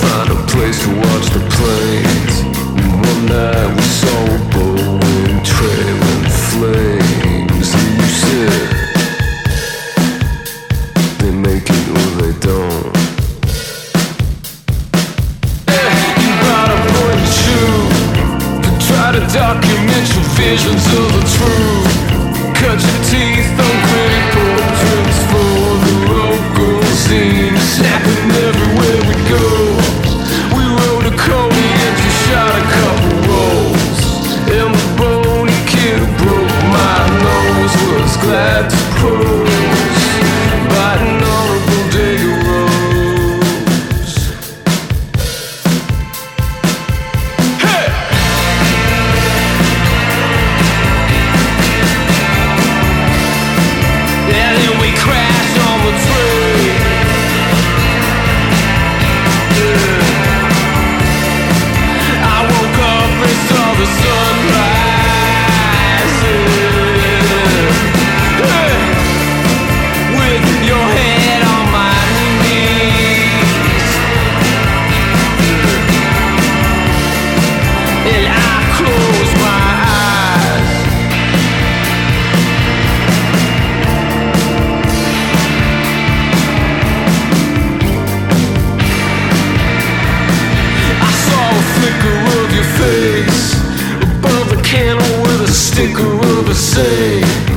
Find a place to watch the planes. And one night we saw a trailing flames. You said, They make it or they don't. You point try document your visions of the truth. Cut your teeth on critical. flicker of your face above the candle with a sticker of a say.